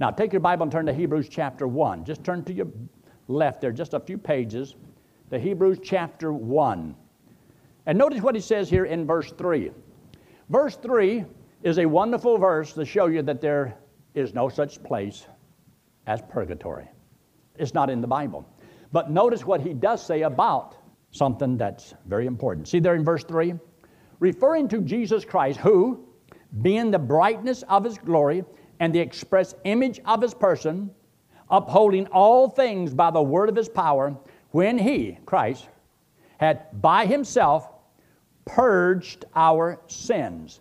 Now, take your Bible and turn to Hebrews chapter 1. Just turn to your left there, just a few pages, to Hebrews chapter 1. And notice what he says here in verse 3. Verse 3 is a wonderful verse to show you that there is no such place as purgatory. It's not in the Bible. But notice what he does say about something that's very important. See there in verse 3? Referring to Jesus Christ, who, being the brightness of his glory and the express image of his person, upholding all things by the word of his power, when he, Christ, had by himself purged our sins.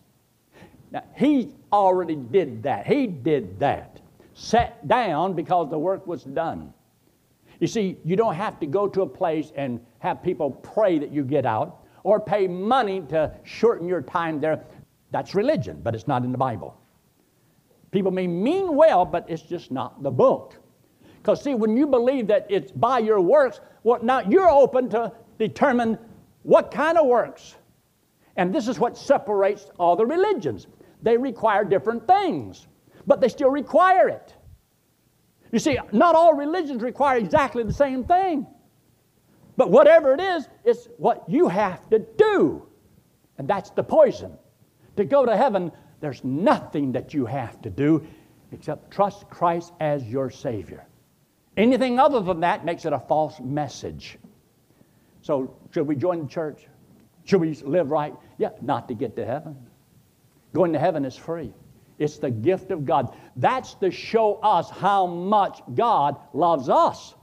Now, he already did that. He did that. Sat down because the work was done. You see, you don't have to go to a place and have people pray that you get out or pay money to shorten your time there. That's religion, but it's not in the Bible. People may mean well, but it's just not the book. Because, see, when you believe that it's by your works, well, now you're open to determine what kind of works. And this is what separates all the religions. They require different things, but they still require it. You see, not all religions require exactly the same thing. But whatever it is, it's what you have to do. And that's the poison. To go to heaven, there's nothing that you have to do except trust Christ as your Savior. Anything other than that makes it a false message. So, should we join the church? Should we live right? Yeah, not to get to heaven. Going to heaven is free. It's the gift of God. That's to show us how much God loves us.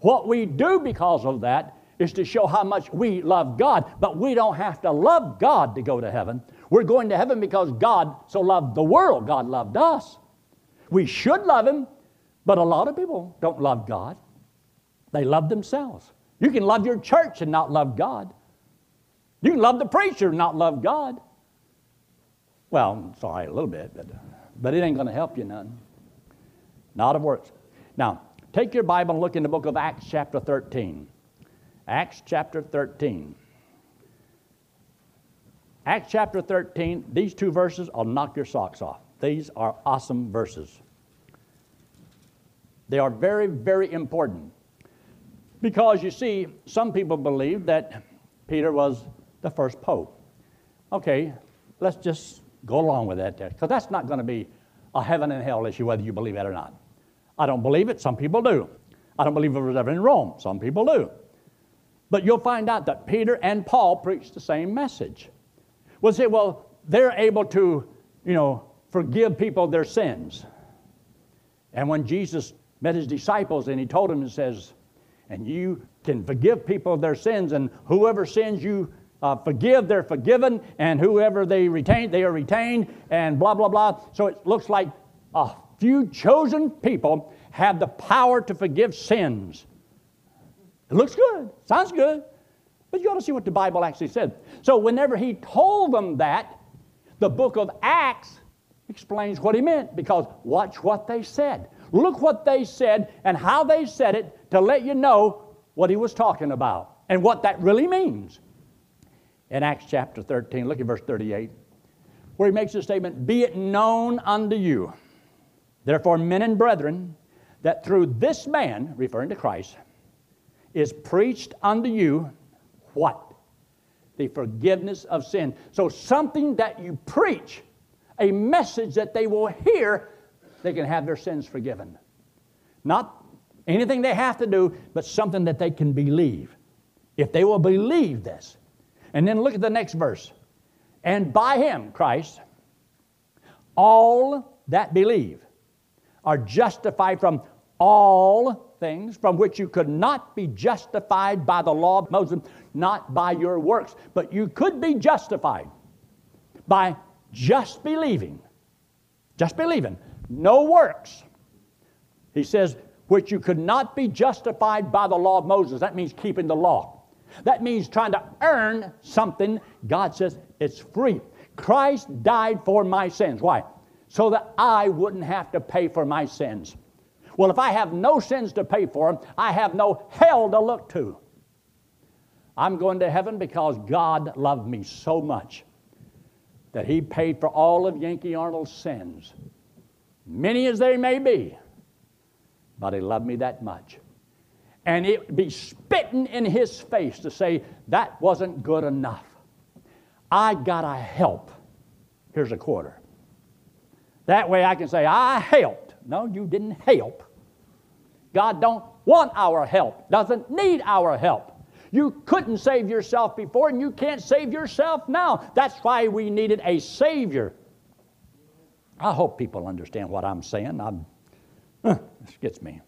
What we do because of that is to show how much we love God, but we don't have to love God to go to heaven. We're going to heaven because God so loved the world, God loved us. We should love Him, but a lot of people don't love God. They love themselves. You can love your church and not love God. You can love the preacher and not love God. Well, sorry, a little bit, but, but it ain't going to help you none. Not of works. Now, take your Bible and look in the book of Acts, chapter 13. Acts, chapter 13. Acts chapter 13, these two verses, I'll knock your socks off. These are awesome verses. They are very, very important. Because you see, some people believe that Peter was the first pope. Okay, let's just Go along with that, there. because that's not going to be a heaven and hell issue whether you believe it or not. I don't believe it, some people do. I don't believe it was ever in Rome, some people do. But you'll find out that Peter and Paul preached the same message. We'll say, well, they're able to, you know, forgive people their sins. And when Jesus met his disciples and he told them, he says, and you can forgive people their sins, and whoever sins you uh, forgive, they're forgiven, and whoever they retain, they are retained, and blah, blah, blah. So it looks like a few chosen people have the power to forgive sins. It looks good, sounds good, but you ought to see what the Bible actually said. So whenever he told them that, the book of Acts explains what he meant because watch what they said. Look what they said and how they said it to let you know what he was talking about and what that really means in Acts chapter 13. Look at verse 38, where he makes the statement Be it known unto you, therefore, men and brethren, that through this man, referring to Christ, is preached unto you what? The forgiveness of sin. So, something that you preach, a message that they will hear, they can have their sins forgiven. Not anything they have to do, but something that they can believe. If they will believe this, and then look at the next verse. And by him, Christ, all that believe are justified from all things from which you could not be justified by the law of Moses, not by your works, but you could be justified by just believing. Just believing. No works. He says, which you could not be justified by the law of Moses. That means keeping the law. That means trying to earn something. God says it's free. Christ died for my sins. Why? So that I wouldn't have to pay for my sins. Well, if I have no sins to pay for, I have no hell to look to. I'm going to heaven because God loved me so much that He paid for all of Yankee Arnold's sins. many as they may be, but he loved me that much. And it would be spitting in his face to say, that wasn't good enough. I gotta help. Here's a quarter. That way I can say, I helped. No, you didn't help. God don't want our help, doesn't need our help. You couldn't save yourself before, and you can't save yourself now. That's why we needed a Savior. I hope people understand what I'm saying. I'm, uh, this gets me.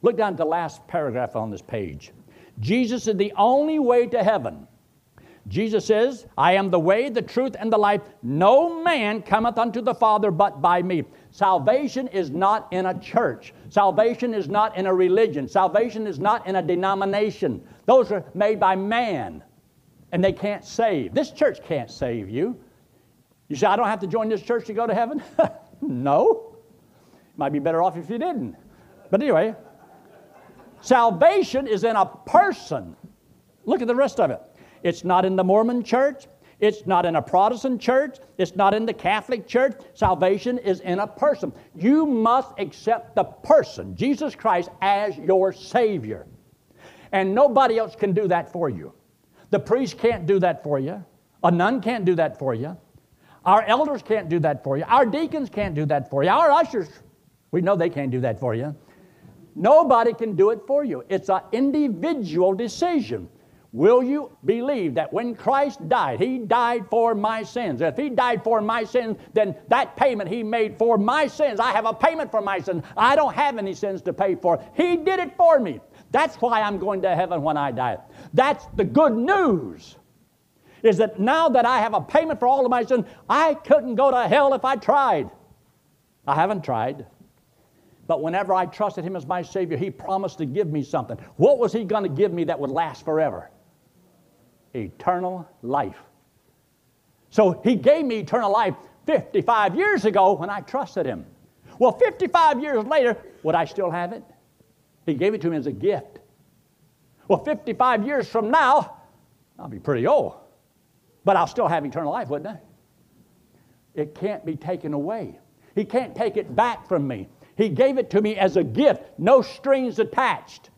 Look down at the last paragraph on this page. Jesus is the only way to heaven. Jesus says, I am the way, the truth, and the life. No man cometh unto the Father but by me. Salvation is not in a church. Salvation is not in a religion. Salvation is not in a denomination. Those are made by man, and they can't save. This church can't save you. You say, I don't have to join this church to go to heaven? no. Might be better off if you didn't. But anyway, salvation is in a person. Look at the rest of it. It's not in the Mormon church. It's not in a Protestant church. It's not in the Catholic church. Salvation is in a person. You must accept the person, Jesus Christ, as your Savior. And nobody else can do that for you. The priest can't do that for you. A nun can't do that for you. Our elders can't do that for you. Our deacons can't do that for you. Our ushers, we know they can't do that for you. Nobody can do it for you. It's an individual decision. Will you believe that when Christ died, He died for my sins? If He died for my sins, then that payment He made for my sins, I have a payment for my sins. I don't have any sins to pay for. He did it for me. That's why I'm going to heaven when I die. That's the good news. Is that now that I have a payment for all of my sins, I couldn't go to hell if I tried. I haven't tried. But whenever I trusted Him as my Savior, He promised to give me something. What was He going to give me that would last forever? Eternal life. So he gave me eternal life 55 years ago when I trusted him. Well, 55 years later, would I still have it? He gave it to me as a gift. Well, 55 years from now, I'll be pretty old, but I'll still have eternal life, wouldn't I? It can't be taken away. He can't take it back from me. He gave it to me as a gift, no strings attached.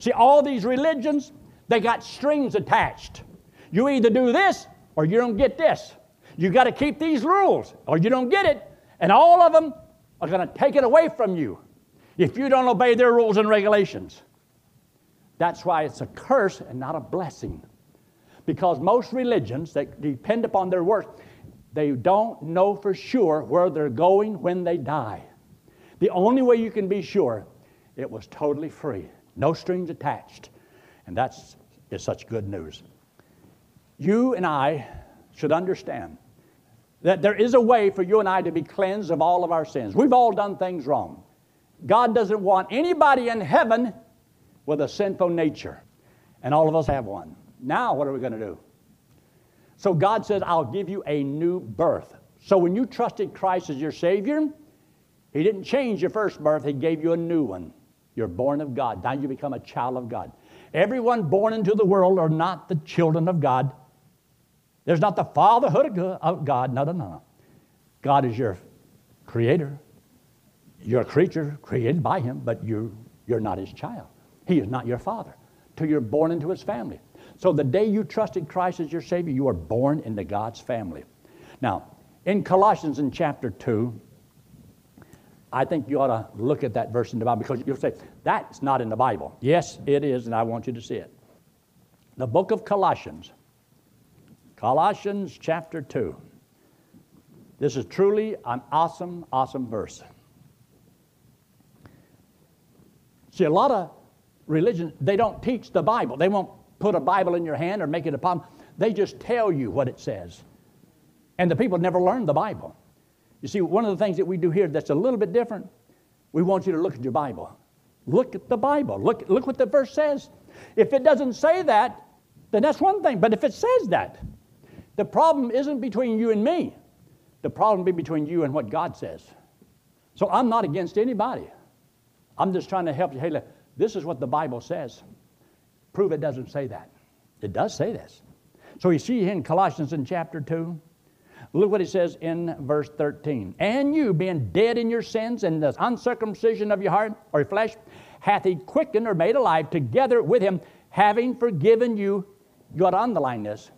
See, all these religions, they got strings attached. You either do this or you don't get this. You got to keep these rules or you don't get it. And all of them are going to take it away from you if you don't obey their rules and regulations. That's why it's a curse and not a blessing. Because most religions that depend upon their works, they don't know for sure where they're going when they die. The only way you can be sure, it was totally free, no strings attached. And that's is such good news you and I should understand that there is a way for you and I to be cleansed of all of our sins. We've all done things wrong. God doesn't want anybody in heaven with a sinful nature, and all of us have one. Now, what are we going to do? So, God says, I'll give you a new birth. So, when you trusted Christ as your Savior, He didn't change your first birth, He gave you a new one. You're born of God. Now you become a child of God. Everyone born into the world are not the children of God. There's not the fatherhood of God. No, no, no. No. God is your creator. You're a creature created by Him, but you, you're not His child. He is not your father till you're born into His family. So the day you trusted Christ as your Savior, you are born into God's family. Now, in Colossians in chapter 2, I think you ought to look at that verse in the Bible because you'll say, that's not in the Bible. Yes, it is, and I want you to see it. The book of Colossians Colossians chapter 2. This is truly an awesome, awesome verse. See, a lot of religions, they don't teach the Bible. They won't put a Bible in your hand or make it a palm. They just tell you what it says. And the people never learn the Bible. You see, one of the things that we do here that's a little bit different, we want you to look at your Bible. Look at the Bible. Look, look what the verse says. If it doesn't say that, then that's one thing. But if it says that, the problem isn't between you and me. The problem be between you and what God says. So I'm not against anybody. I'm just trying to help you. Hey, look, this is what the Bible says. Prove it doesn't say that. It does say this. So you see in Colossians in chapter 2, Look what he says in verse 13. And you, being dead in your sins and the uncircumcision of your heart or your flesh, hath he quickened or made alive together with him, having forgiven you. You got to underline this.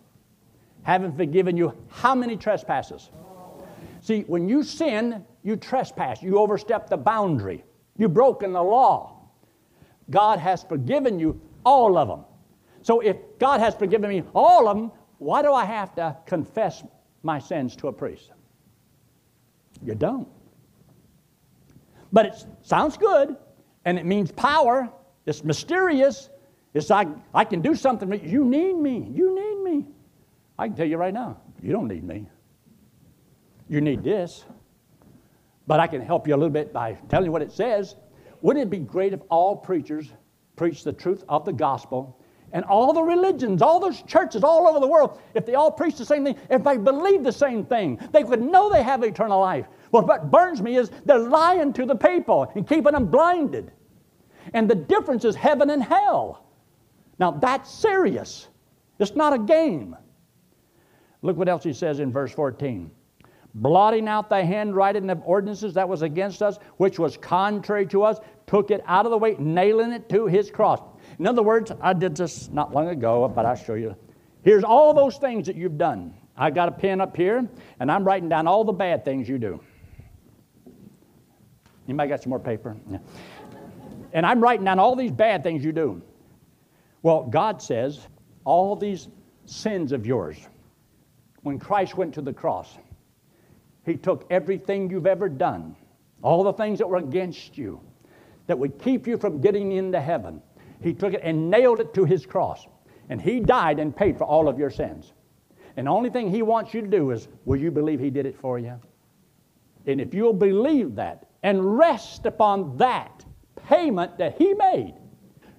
Having forgiven you how many trespasses? See, when you sin, you trespass. You overstep the boundary. You've broken the law. God has forgiven you all of them. So if God has forgiven me all of them, why do I have to confess my sins to a priest. You don't. But it sounds good, and it means power. It's mysterious. It's like I can do something. You need me. You need me. I can tell you right now, you don't need me. You need this. But I can help you a little bit by telling you what it says. Wouldn't it be great if all preachers preached the truth of the gospel and all the religions, all those churches all over the world, if they all preach the same thing, if they believe the same thing, they would know they have eternal life. Well, what burns me is they're lying to the people and keeping them blinded. And the difference is heaven and hell. Now, that's serious. It's not a game. Look what else he says in verse 14 blotting out the handwriting of ordinances that was against us, which was contrary to us, took it out of the way, nailing it to his cross. In other words, I did this not long ago, but I'll show you. Here's all those things that you've done. I got a pen up here, and I'm writing down all the bad things you do. Anybody got some more paper? Yeah. And I'm writing down all these bad things you do. Well, God says, all these sins of yours, when Christ went to the cross, He took everything you've ever done, all the things that were against you, that would keep you from getting into heaven. He took it and nailed it to his cross. And he died and paid for all of your sins. And the only thing he wants you to do is, will you believe he did it for you? And if you'll believe that and rest upon that payment that he made,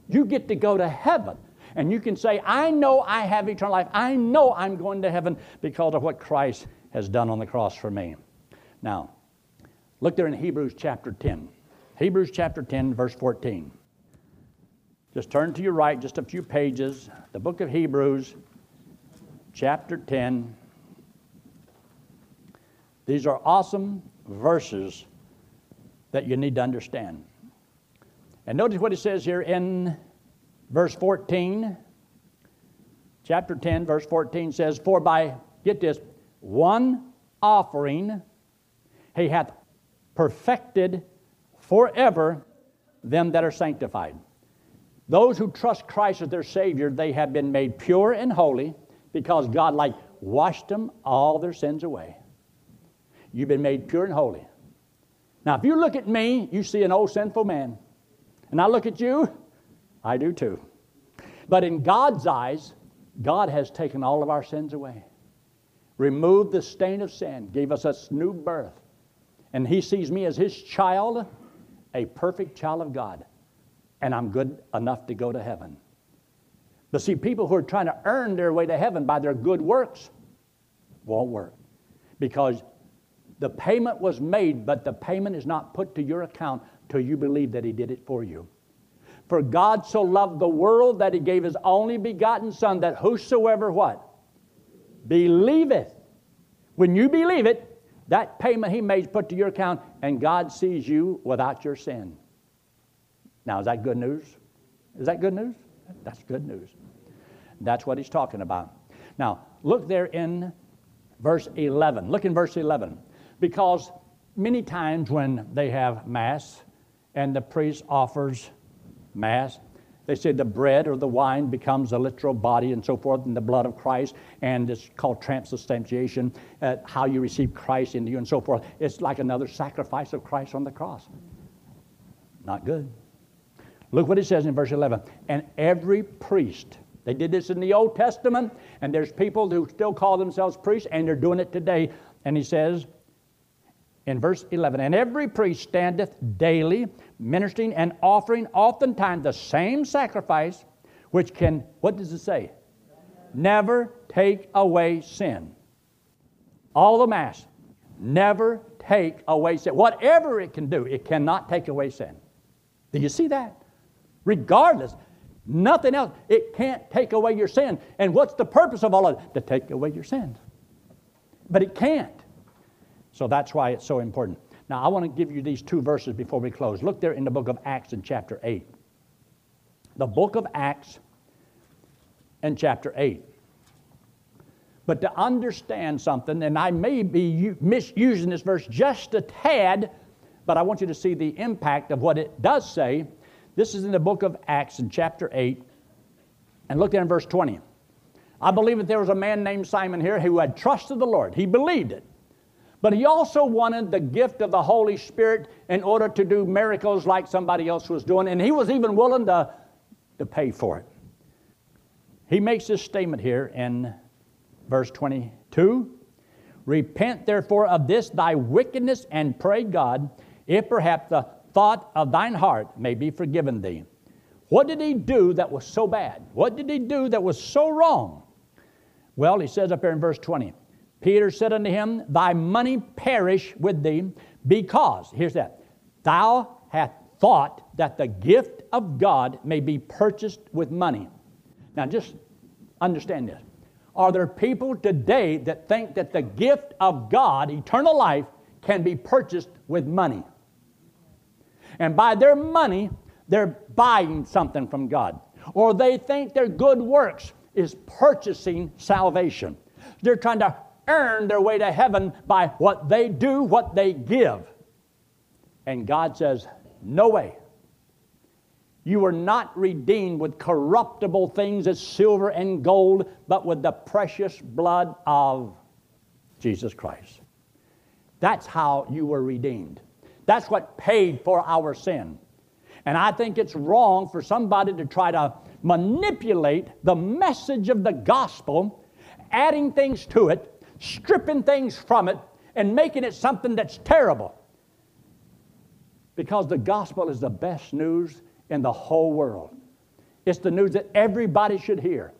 you get to go to heaven. And you can say, I know I have eternal life. I know I'm going to heaven because of what Christ has done on the cross for me. Now, look there in Hebrews chapter 10. Hebrews chapter 10, verse 14. Just turn to your right just a few pages, the book of Hebrews, chapter 10. These are awesome verses that you need to understand. And notice what it says here in verse 14. Chapter 10, verse 14 says, For by, get this, one offering he hath perfected forever them that are sanctified. Those who trust Christ as their Savior, they have been made pure and holy because God, like, washed them all their sins away. You've been made pure and holy. Now, if you look at me, you see an old sinful man. And I look at you, I do too. But in God's eyes, God has taken all of our sins away, removed the stain of sin, gave us a new birth. And He sees me as His child, a perfect child of God and I'm good enough to go to heaven. But see, people who are trying to earn their way to heaven by their good works won't work because the payment was made, but the payment is not put to your account till you believe that He did it for you. For God so loved the world that He gave His only begotten Son, that whosoever what? Believeth. When you believe it, that payment He made is put to your account, and God sees you without your sin. Now, is that good news? Is that good news? That's good news. That's what he's talking about. Now, look there in verse 11. Look in verse 11. Because many times when they have Mass and the priest offers Mass, they say the bread or the wine becomes a literal body and so forth, and the blood of Christ, and it's called transubstantiation, uh, how you receive Christ into you and so forth. It's like another sacrifice of Christ on the cross. Not good. Look what it says in verse 11. And every priest, they did this in the Old Testament, and there's people who still call themselves priests, and they're doing it today. And he says in verse 11, And every priest standeth daily, ministering and offering oftentimes the same sacrifice, which can, what does it say? Never take away sin. All the Mass, never take away sin. Whatever it can do, it cannot take away sin. Do you see that? regardless. Nothing else. It can't take away your sin. And what's the purpose of all of it? To take away your sins. but it can't. So that's why it's so important. Now, I want to give you these two verses before we close. Look there in the book of Acts in chapter 8. The book of Acts and chapter 8. But to understand something, and I may be misusing this verse just a tad, but I want you to see the impact of what it does say. This is in the book of Acts in chapter 8. And look there in verse 20. I believe that there was a man named Simon here who had trusted the Lord. He believed it. But he also wanted the gift of the Holy Spirit in order to do miracles like somebody else was doing, and he was even willing to, to pay for it. He makes this statement here in verse 22 Repent therefore of this thy wickedness, and pray God, if perhaps the thought of thine heart may be forgiven thee. What did he do that was so bad? What did he do that was so wrong? Well, he says up here in verse 20 Peter said unto him, Thy money perish with thee, because, here's that, thou hast thought that the gift of God may be purchased with money. Now, just understand this. Are there people today that think that the gift of God, eternal life, can be purchased with money? And by their money, they're buying something from God. Or they think their good works is purchasing salvation. They're trying to earn their way to heaven by what they do, what they give. And God says, No way. You were not redeemed with corruptible things as silver and gold, but with the precious blood of Jesus Christ. That's how you were redeemed. That's what paid for our sin. And I think it's wrong for somebody to try to manipulate the message of the gospel, adding things to it stripping things from it and making it something that's terrible. Because the gospel is the best news in the whole world. It's the news that everybody should hear.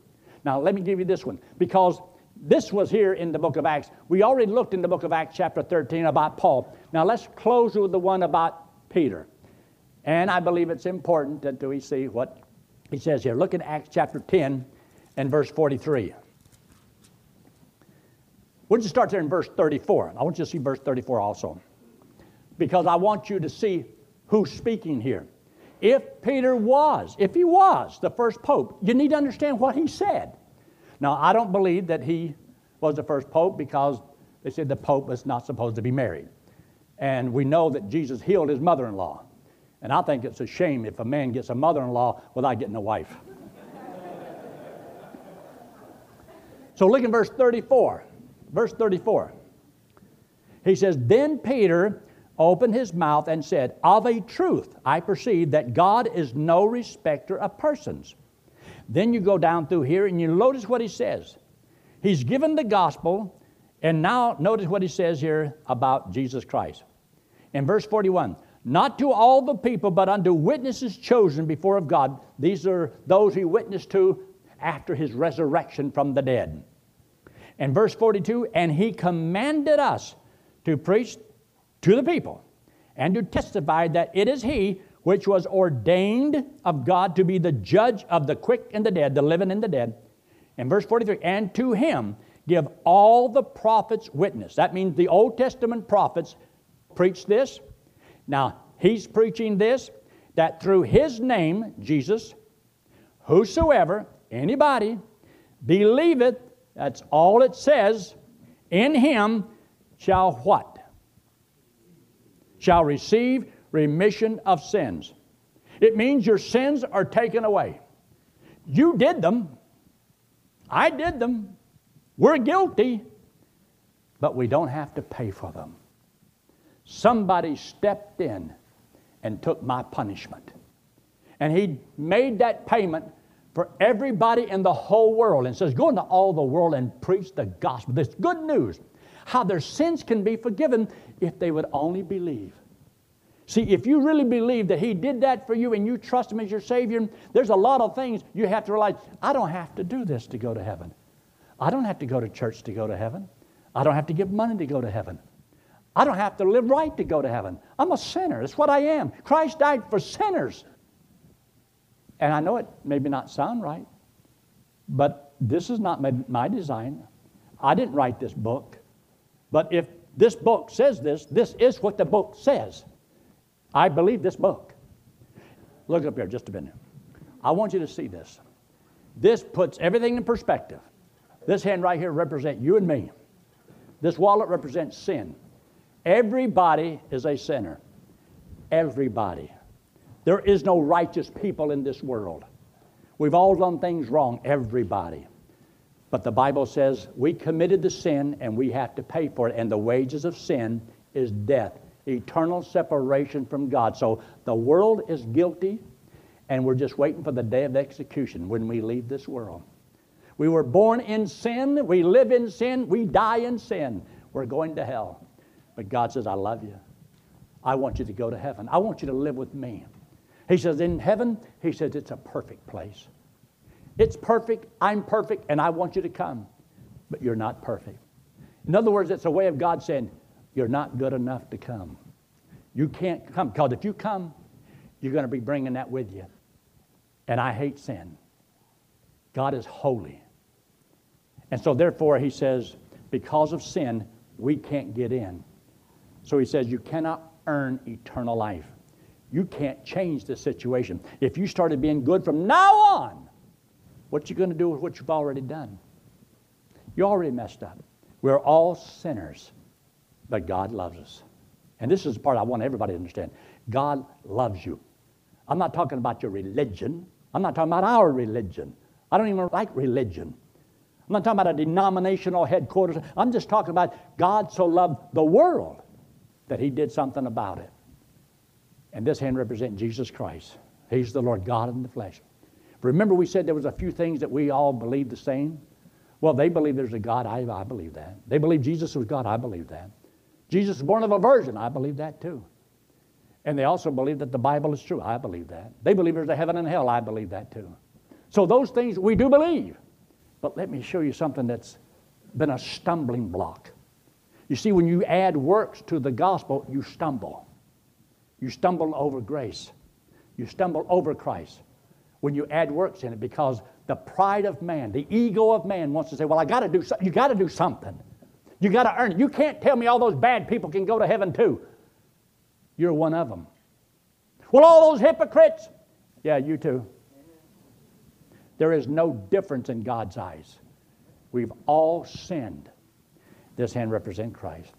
Now, let me give you this one because this was here in the book of Acts. We already looked in the book of Acts, chapter 13, about Paul. Now, let's close with the one about Peter. And I believe it's important that we see what he says here. Look at Acts chapter 10 and verse 43. We'll just start there in verse 34. I want you to see verse 34 also. Because I want you to see who's speaking here. If Peter was, if he was the first pope, you need to understand what he said. Now, I don't believe that he was the first pope because they said the pope was not supposed to be married. And we know that Jesus healed his mother in law. And I think it's a shame if a man gets a mother in law without getting a wife. so look in verse 34. Verse 34. He says, Then Peter opened his mouth and said, Of a truth, I perceive that God is no respecter of persons. Then you go down through here and you notice what he says. He's given the gospel, and now notice what he says here about Jesus Christ. In verse 41, not to all the people, but unto witnesses chosen before of God. These are those he witnessed to after his resurrection from the dead. And verse 42 and he commanded us to preach to the people and to testify that it is he which was ordained of God to be the judge of the quick and the dead, the living and the dead. And verse 43 and to him give all the prophets witness. That means the Old Testament prophets preached this. Now, he's preaching this that through his name, Jesus, whosoever, anybody, believeth that's all it says. In him shall what? Shall receive remission of sins. It means your sins are taken away. You did them. I did them. We're guilty, but we don't have to pay for them. Somebody stepped in and took my punishment. And he made that payment for everybody in the whole world and says, Go into all the world and preach the gospel. This good news, how their sins can be forgiven if they would only believe. See, if you really believe that He did that for you and you trust Him as your Savior, there's a lot of things you have to realize I don't have to do this to go to heaven. I don't have to go to church to go to heaven. I don't have to give money to go to heaven. I don't have to live right to go to heaven. I'm a sinner. That's what I am. Christ died for sinners. And I know it maybe not sound right, but this is not my, my design. I didn't write this book. But if this book says this, this is what the book says. I believe this book. Look up here just a minute. I want you to see this. This puts everything in perspective. This hand right here represents you and me. This wallet represents sin. Everybody is a sinner. Everybody. There is no righteous people in this world. We've all done things wrong, everybody. But the Bible says we committed the sin and we have to pay for it. And the wages of sin is death, eternal separation from God. So the world is guilty, and we're just waiting for the day of execution when we leave this world. We were born in sin, we live in sin, we die in sin. We're going to hell. But God says, I love you. I want you to go to heaven. I want you to live with me. He says, In heaven, He says, it's a perfect place. It's perfect, I'm perfect, and I want you to come. But you're not perfect. In other words, it's a way of God saying, You're not good enough to come. You can't come. Because if you come, you're going to be bringing that with you. And I hate sin. God is holy. And so, therefore, he says, because of sin, we can't get in. So he says, you cannot earn eternal life. You can't change the situation. If you started being good from now on, what you going to do with what you've already done? You already messed up. We're all sinners, but God loves us. And this is the part I want everybody to understand. God loves you. I'm not talking about your religion. I'm not talking about our religion. I don't even like religion. I'm not talking about a denominational headquarters. I'm just talking about God so loved the world that he did something about it. And this hand represents Jesus Christ. He's the Lord God in the flesh. Remember, we said there was a few things that we all believe the same? Well, they believe there's a God. I, I believe that. They believe Jesus was God. I believe that. Jesus was born of a virgin. I believe that too. And they also believe that the Bible is true. I believe that. They believe there's a heaven and hell. I believe that too. So those things we do believe. But let me show you something that's been a stumbling block. You see, when you add works to the gospel, you stumble. You stumble over grace. You stumble over Christ when you add works in it because the pride of man, the ego of man wants to say, well, I got to do something. You got to do something. You got to earn it. You can't tell me all those bad people can go to heaven too. You're one of them. Well, all those hypocrites, yeah, you too. There is no difference in God's eyes. We've all sinned. This hand represents Christ.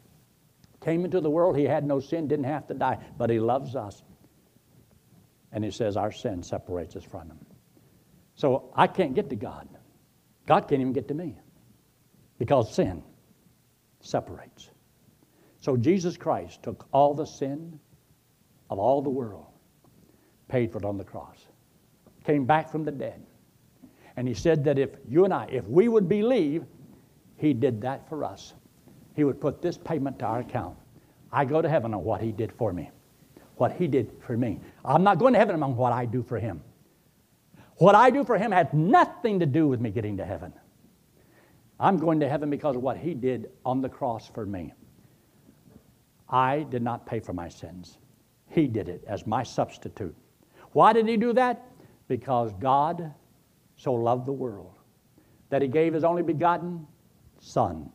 Came into the world, he had no sin, didn't have to die, but he loves us. And he says our sin separates us from him. So I can't get to God. God can't even get to me because sin separates. So Jesus Christ took all the sin of all the world, paid for it on the cross, came back from the dead. And he said that if you and I, if we would believe, he did that for us. He would put this payment to our account. I go to heaven on what he did for me what he did for me. I'm not going to heaven on what I do for him. What I do for him has nothing to do with me getting to heaven. I'm going to heaven because of what he did on the cross for me. I did not pay for my sins. He did it as my substitute. Why did he do that? Because God so loved the world that he gave his only begotten Son,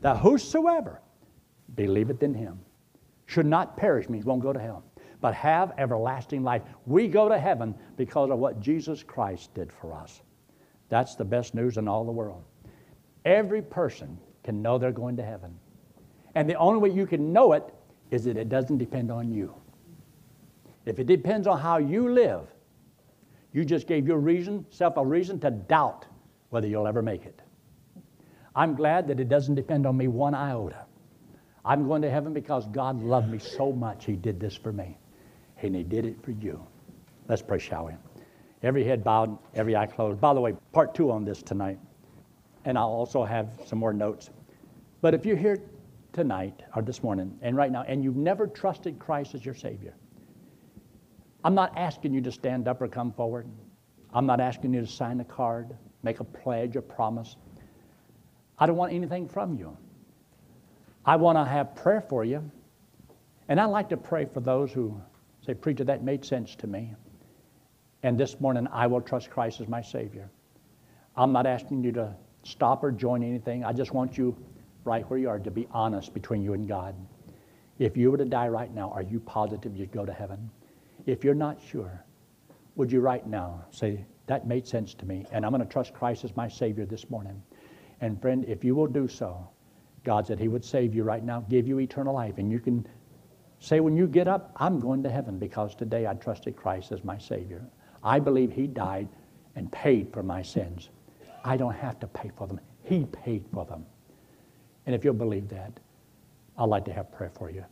that whosoever believeth in him should not perish, means won't go to hell, but have everlasting life. We go to heaven because of what Jesus Christ did for us. That's the best news in all the world. Every person can know they're going to heaven. And the only way you can know it is that it doesn't depend on you. If it depends on how you live, you just gave your reason, self a reason to doubt whether you'll ever make it. I'm glad that it doesn't depend on me one iota. I'm going to heaven because God loved me so much, He did this for me and He did it for you. Let's pray, shall we? Every head bowed, every eye closed. By the way, part two on this tonight, and I'll also have some more notes. But if you're here tonight or this morning and right now, and you've never trusted Christ as your Savior, I'm not asking you to stand up or come forward. I'm not asking you to sign a card, make a pledge, a promise. I don't want anything from you. I want to have prayer for you. And I like to pray for those who Say, Preacher, that made sense to me. And this morning, I will trust Christ as my Savior. I'm not asking you to stop or join anything. I just want you right where you are to be honest between you and God. If you were to die right now, are you positive you'd go to heaven? If you're not sure, would you right now say, That made sense to me, and I'm going to trust Christ as my Savior this morning? And friend, if you will do so, God said He would save you right now, give you eternal life, and you can say when you get up, I'm going to heaven because today I trusted Christ as my Savior. I believe He died and paid for my sins. I don't have to pay for them. He paid for them. And if you'll believe that, I'd like to have prayer for you.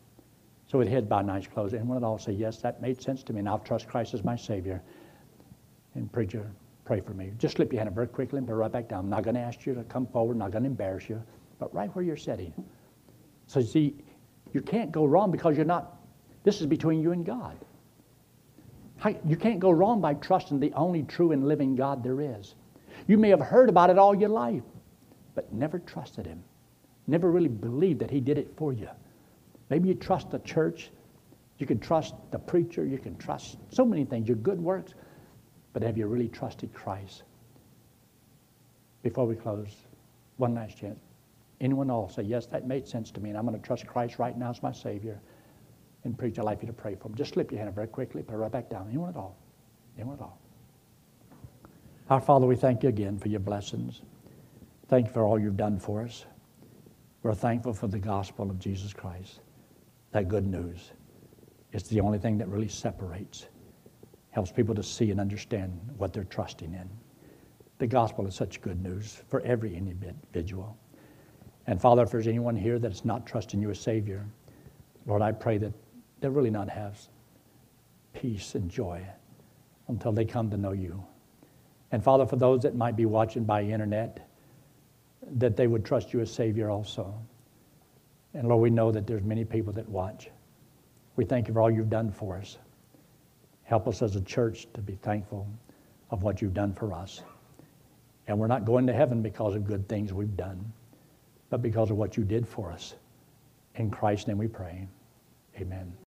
So with head and eyes closed, anyone at all say, Yes, that made sense to me, and I'll trust Christ as my Savior. And preacher, pray for me. Just slip your hand up very quickly and put it right back down. I'm not going to ask you to come forward, not going to embarrass you, but right where you're sitting. So you see, you can't go wrong because you're not, this is between you and God. You can't go wrong by trusting the only true and living God there is. You may have heard about it all your life, but never trusted Him. Never really believed that He did it for you. Maybe you trust the church, you can trust the preacher, you can trust so many things, your good works, but have you really trusted Christ? Before we close, one last chance. Anyone else say, Yes, that made sense to me, and I'm going to trust Christ right now as my Savior. And preach, I'd like you to pray for them. Just slip your hand up very quickly, put it right back down. Anyone at all? Anyone at all? Our Father, we thank you again for your blessings. Thank you for all you've done for us. We're thankful for the gospel of Jesus Christ, that good news. It's the only thing that really separates, helps people to see and understand what they're trusting in. The gospel is such good news for every individual. And Father, if there's anyone here that is not trusting you as Savior, Lord, I pray that they really not have peace and joy until they come to know you. And Father, for those that might be watching by internet, that they would trust you as Savior also. And Lord, we know that there's many people that watch. We thank you for all you've done for us. Help us as a church to be thankful of what you've done for us. And we're not going to heaven because of good things we've done but because of what you did for us. In Christ's name we pray. Amen.